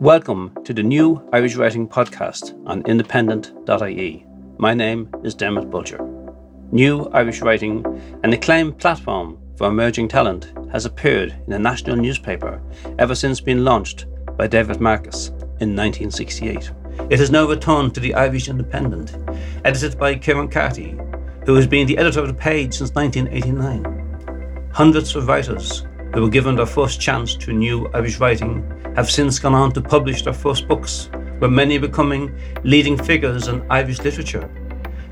Welcome to the new Irish Writing Podcast on independent.ie. My name is Dermot Bolger. New Irish Writing, an acclaimed platform for emerging talent, has appeared in a national newspaper ever since being launched by David Marcus in 1968. It has now returned to the Irish Independent, edited by Ciaran Carty, who has been the editor of the page since 1989. Hundreds of writers who were given their first chance to new Irish writing have since gone on to publish their first books, with many becoming leading figures in Irish literature.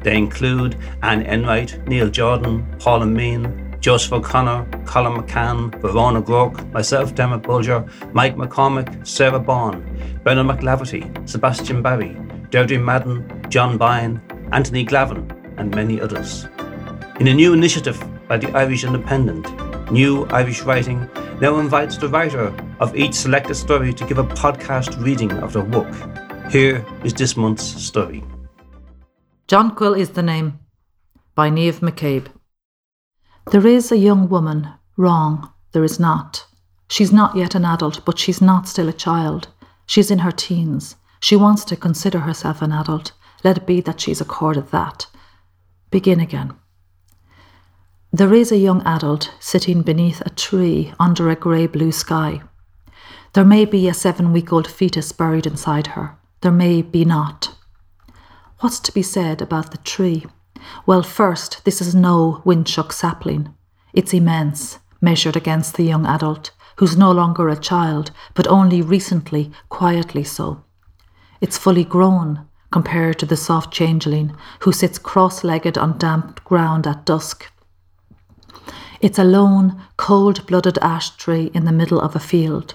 They include Anne Enright, Neil Jordan, Paula Meehan, Joseph O'Connor, Colum McCann, Vona Groarke, myself, Dermot Bolger, Mike McCormack, Sara Baume, Bernard MacLaverty, Sebastian Barry, Deirdre Madden, John Byrne, Anthony Glavin, and many others. In a new initiative by the Irish Independent, New Irish Writing now invites the writer of each selected story to give a podcast reading of their work. Here is this month's story. Jonquil is the name, by Niamh McCabe. There is a young woman, wrong, there is not. She's not yet an adult, but she's not still a child. She's in her teens. She wants to consider herself an adult. Let it be that she's accorded that. Begin again. There is a young adult sitting beneath a tree under a grey blue sky. There may be a seven week old fetus buried inside her. There may be not. What's to be said about the tree? Well, first, this is no windshook sapling. It's immense, measured against the young adult, who's no longer a child, but only recently, quietly so. It's fully grown, compared to the soft changeling who sits cross legged on damp ground at dusk it's a lone, cold blooded ash tree in the middle of a field.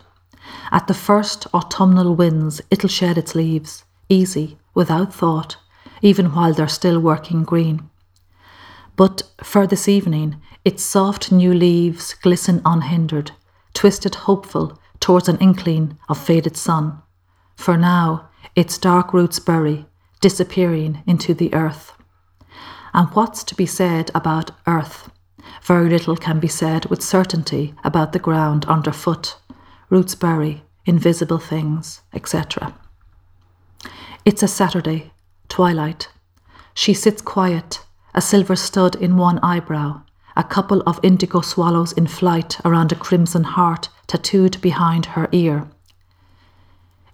At the first autumnal winds, it'll shed its leaves, easy, without thought, even while they're still working green. But for this evening, its soft new leaves glisten unhindered, twisted hopeful towards an inkling of faded sun. For now, its dark roots bury, disappearing into the earth. And what's to be said about earth? Very little can be said with certainty about the ground underfoot, roots bury, invisible things, etc. It's a Saturday, twilight. She sits quiet, a silver stud in one eyebrow, a couple of indigo swallows in flight around a crimson heart tattooed behind her ear.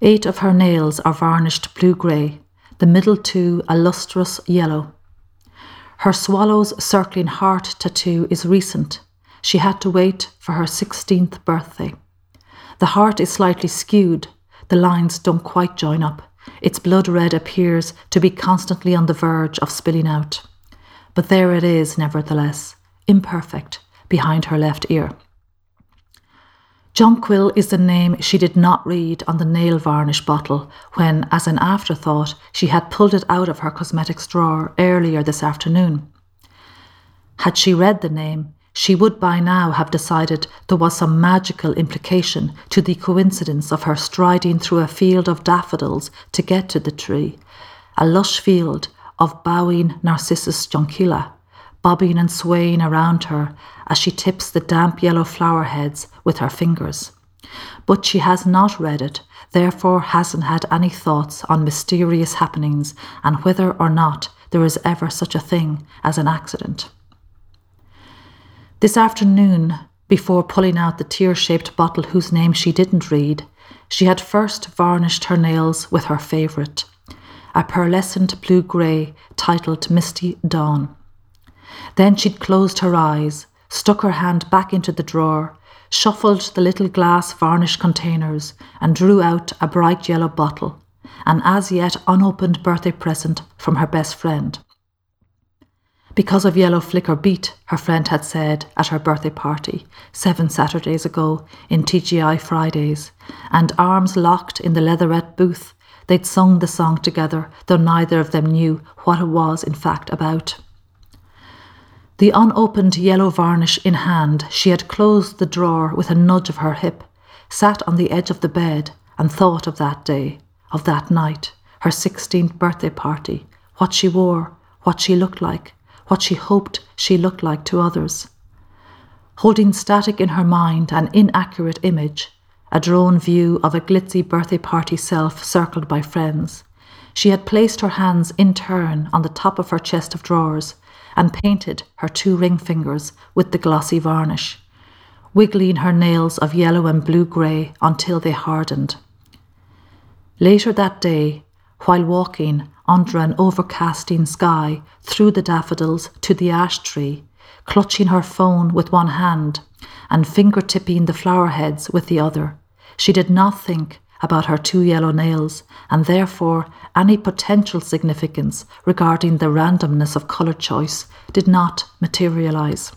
Eight of her nails are varnished blue grey, the middle two a lustrous yellow. Her swallow's circling heart tattoo is recent. She had to wait for her 16th birthday. The heart is slightly skewed. The lines don't quite join up. Its blood red appears to be constantly on the verge of spilling out. But there it is, nevertheless, imperfect, behind her left ear. Jonquil is the name she did not read on the nail varnish bottle when, as an afterthought, she had pulled it out of her cosmetics drawer earlier this afternoon. Had she read the name, she would by now have decided there was some magical implication to the coincidence of her striding through a field of daffodils to get to the tree, a lush field of bowing Narcissus jonquilla, bobbing and swaying around her as she tips the damp yellow flower heads with her fingers. But she has not read it, therefore hasn't had any thoughts on mysterious happenings and whether or not there is ever such a thing as an accident. This afternoon, before pulling out the tear shaped bottle whose name she didn't read, she had first varnished her nails with her favourite, a pearlescent blue grey titled Misty Dawn. Then she'd closed her eyes, stuck her hand back into the drawer, shuffled the little glass varnish containers, and drew out a bright yellow bottle, an as yet unopened birthday present from her best friend. Because of yellow flicker beat, her friend had said at her birthday party seven Saturdays ago in TGI Fridays, and arms locked in the leatherette booth, they'd sung the song together, though neither of them knew what it was in fact about. The unopened yellow varnish in hand, she had closed the drawer with a nudge of her hip, sat on the edge of the bed, and thought of that day, of that night, her sixteenth birthday party, what she wore, what she looked like, what she hoped she looked like to others. Holding static in her mind an inaccurate image, a drone view of a glitzy birthday party self circled by friends. She had placed her hands in turn on the top of her chest of drawers and painted her two ring fingers with the glossy varnish, wiggling her nails of yellow and blue grey until they hardened. Later that day, while walking under an overcasting sky through the daffodils to the ash tree, clutching her phone with one hand and finger tipping the flower heads with the other, she did not think about her two yellow nails, and therefore any potential significance regarding the randomness of colour choice did not materialise.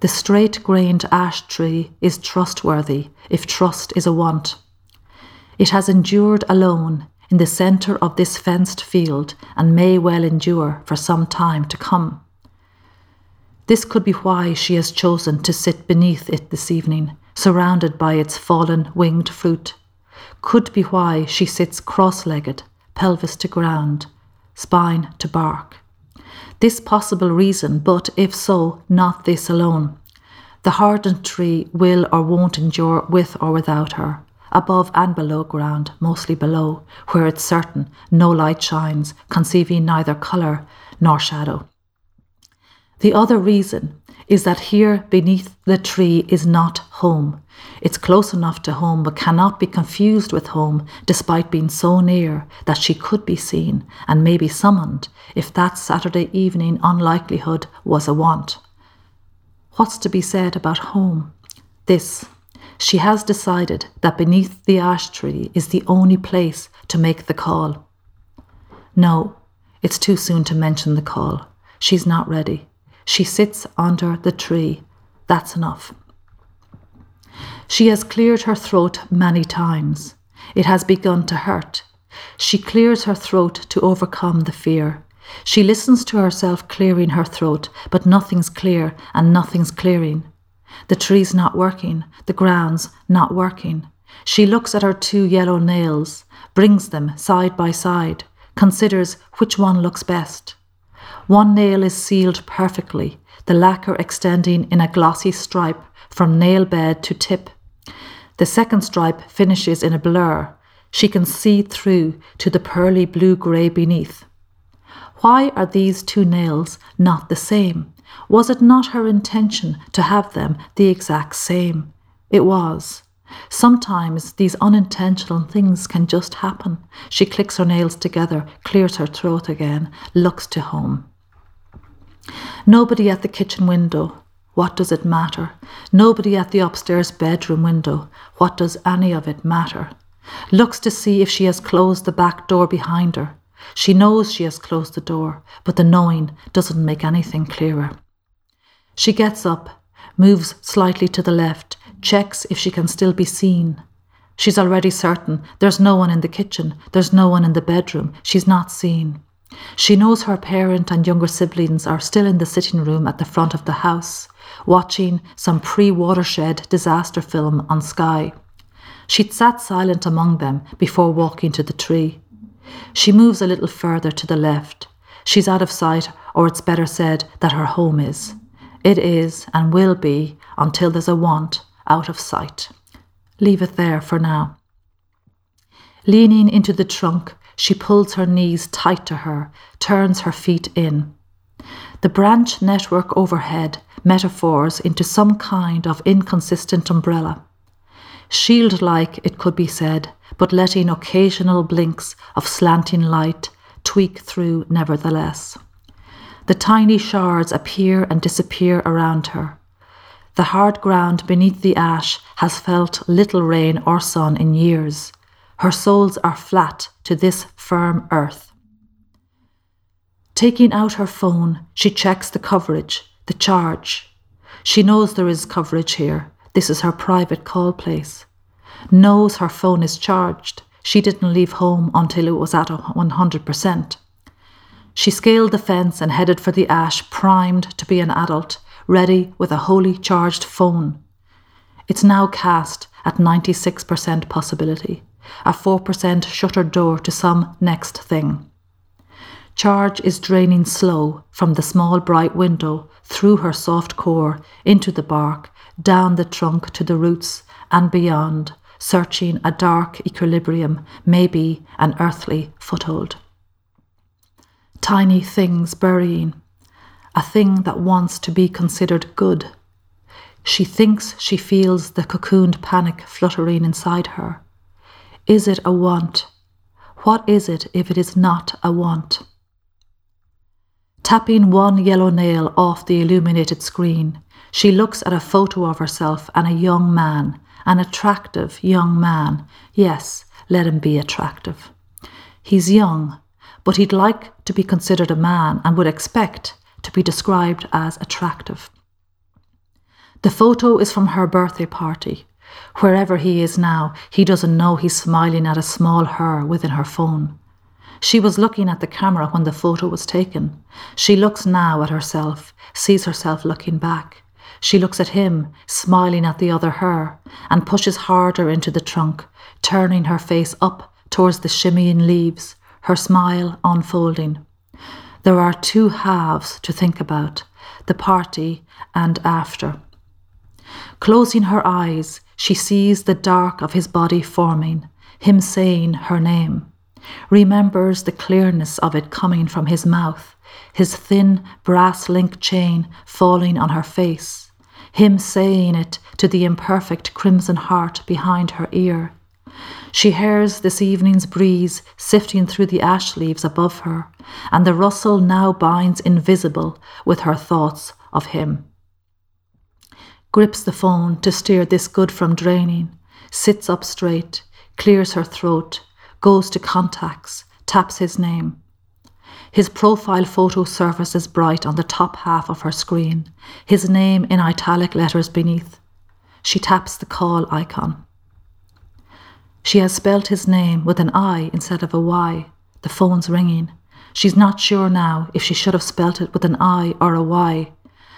The straight grained ash tree is trustworthy if trust is a want. It has endured alone in the centre of this fenced field and may well endure for some time to come. This could be why she has chosen to sit beneath it this evening, surrounded by its fallen winged fruit. Could be why she sits cross legged, pelvis to ground, spine to bark. This possible reason, but if so, not this alone. The hardened tree will or won't endure with or without her above and below ground, mostly below, where it's certain no light shines, conceiving neither colour nor shadow. The other reason is that here beneath the tree is not home. It's close enough to home, but cannot be confused with home, despite being so near that she could be seen and maybe summoned if that Saturday evening unlikelihood was a want. What's to be said about home? This she has decided that beneath the ash tree is the only place to make the call. No, it's too soon to mention the call. She's not ready. She sits under the tree. That's enough. She has cleared her throat many times. It has begun to hurt. She clears her throat to overcome the fear. She listens to herself clearing her throat, but nothing's clear and nothing's clearing. The tree's not working, the ground's not working. She looks at her two yellow nails, brings them side by side, considers which one looks best. One nail is sealed perfectly, the lacquer extending in a glossy stripe from nail bed to tip. The second stripe finishes in a blur. She can see through to the pearly blue grey beneath. Why are these two nails not the same? Was it not her intention to have them the exact same? It was. Sometimes these unintentional things can just happen. She clicks her nails together, clears her throat again, looks to home. Nobody at the kitchen window. What does it matter? Nobody at the upstairs bedroom window. What does any of it matter? Looks to see if she has closed the back door behind her. She knows she has closed the door, but the knowing doesn't make anything clearer. She gets up, moves slightly to the left, checks if she can still be seen. She's already certain there's no one in the kitchen, there's no one in the bedroom, she's not seen. She knows her parent and younger siblings are still in the sitting room at the front of the house, watching some pre watershed disaster film on Sky. She'd sat silent among them before walking to the tree. She moves a little further to the left. She's out of sight, or it's better said that her home is. It is and will be until there's a want out of sight. Leave it there for now. Leaning into the trunk, she pulls her knees tight to her, turns her feet in. The branch network overhead metaphors into some kind of inconsistent umbrella. Shield like, it could be said, but letting occasional blinks of slanting light tweak through nevertheless. The tiny shards appear and disappear around her. The hard ground beneath the ash has felt little rain or sun in years. Her soles are flat to this firm earth. Taking out her phone, she checks the coverage, the charge. She knows there is coverage here. This is her private call place. Knows her phone is charged. She didn't leave home until it was at 100%. She scaled the fence and headed for the ash, primed to be an adult, ready with a wholly charged phone. It's now cast at 96% possibility, a 4% shuttered door to some next thing. Charge is draining slow from the small bright window through her soft core into the bark, down the trunk to the roots and beyond, searching a dark equilibrium, maybe an earthly foothold. Tiny things burying, a thing that wants to be considered good. She thinks she feels the cocooned panic fluttering inside her. Is it a want? What is it if it is not a want? Tapping one yellow nail off the illuminated screen, she looks at a photo of herself and a young man, an attractive young man. Yes, let him be attractive. He's young, but he'd like to be considered a man and would expect to be described as attractive. The photo is from her birthday party. Wherever he is now, he doesn't know he's smiling at a small her within her phone. She was looking at the camera when the photo was taken. She looks now at herself, sees herself looking back. She looks at him, smiling at the other her, and pushes harder into the trunk, turning her face up towards the shimmying leaves, her smile unfolding. There are two halves to think about the party and after. Closing her eyes, she sees the dark of his body forming, him saying her name remembers the clearness of it coming from his mouth, his thin brass link chain falling on her face, him saying it to the imperfect crimson heart behind her ear. She hears this evening's breeze sifting through the ash leaves above her, and the rustle now binds invisible with her thoughts of him. Grips the phone to steer this good from draining, sits up straight, clears her throat, goes to contacts, taps his name. His profile photo surfaces bright on the top half of her screen, his name in italic letters beneath. She taps the call icon. She has spelt his name with an I instead of a Y. The phone's ringing. She's not sure now if she should have spelt it with an I or a Y.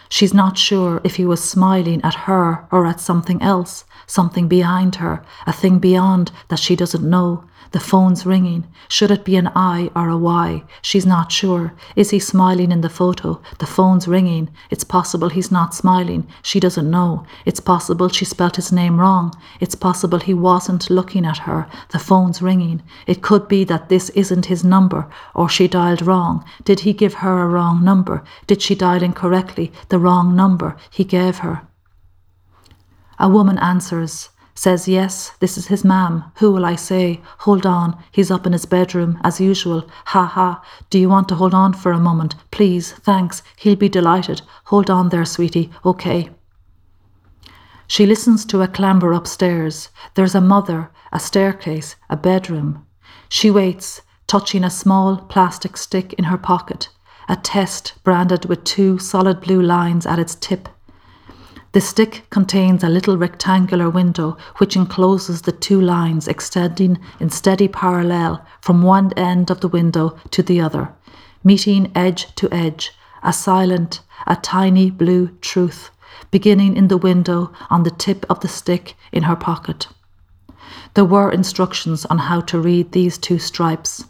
She's not sure if he was smiling at her or at something else, something behind her, a thing beyond that she doesn't know, the phone's ringing. Should it be an I or a Y? She's not sure. Is he smiling in the photo? The phone's ringing. It's possible he's not smiling. She doesn't know. It's possible she spelt his name wrong. It's possible he wasn't looking at her. The phone's ringing. It could be that this isn't his number, or she dialed wrong. Did he give her a wrong number? Did she dial incorrectly the wrong number he gave her? A woman answers says, Yes, this is his mam. Who will I say? Hold on, he's up in his bedroom, as usual. Ha ha. Do you want to hold on for a moment? Please, thanks. He'll be delighted. Hold on there, sweetie. Okay. She listens to a clamber upstairs. There's a mother, a staircase, a bedroom. She waits, touching a small plastic stick in her pocket, a test branded with two solid blue lines at its tip. The stick contains a little rectangular window which encloses the two lines extending in steady parallel from one end of the window to the other, meeting edge to edge, a silent, a tiny blue truth, beginning in the window on the tip of the stick in her pocket. There were instructions on how to read these two stripes.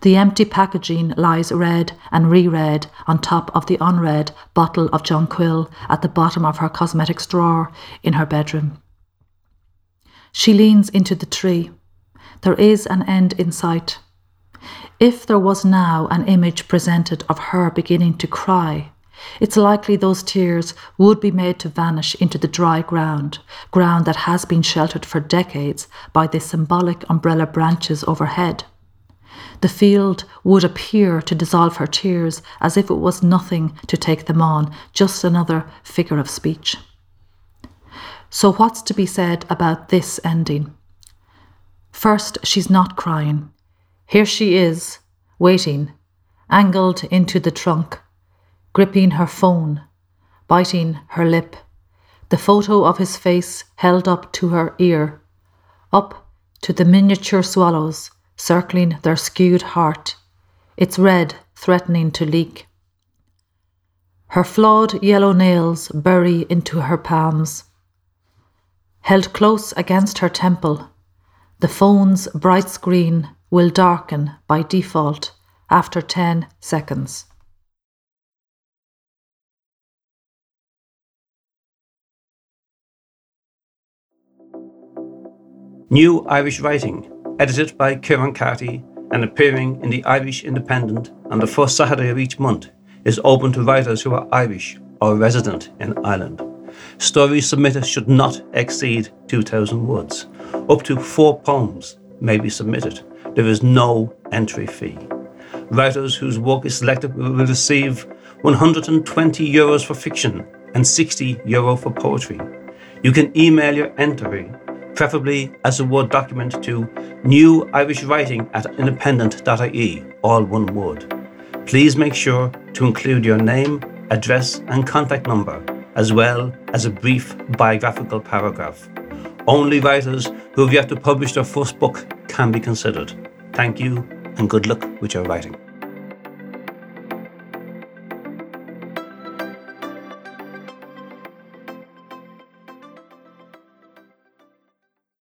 The empty packaging lies read and reread on top of the unread bottle of Jonquil at the bottom of her cosmetics drawer in her bedroom. She leans into the tree. There is an end in sight. If there was now an image presented of her beginning to cry, it's likely those tears would be made to vanish into the dry ground, ground that has been sheltered for decades by the symbolic umbrella branches overhead. The field would appear to dissolve her tears as if it was nothing to take them on, just another figure of speech. So, what's to be said about this ending? First, she's not crying. Here she is, waiting, angled into the trunk, gripping her phone, biting her lip, the photo of his face held up to her ear, up to the miniature swallows circling their skewed heart, its red threatening to leak. Her flawed yellow nails bury into her palms. Held close against her temple, the phone's bright screen will darken by default after 10 seconds. New Irish Writing edited by Ciaran Carty and appearing in the Irish Independent on the first Saturday of each month, is open to writers who are Irish or resident in Ireland. Stories submitted should not exceed 2,000 words. Up to four poems may be submitted. There is no entry fee. Writers whose work is selected will receive 120 euros for fiction and 60 euro for poetry. You can email your entry, preferably as a Word document, to new Irish writing at independent.ie, all one word. Please make sure to include your name, address, and contact number, as well as a brief biographical paragraph. Only writers who have yet to publish their first book can be considered. Thank you and good luck with your writing.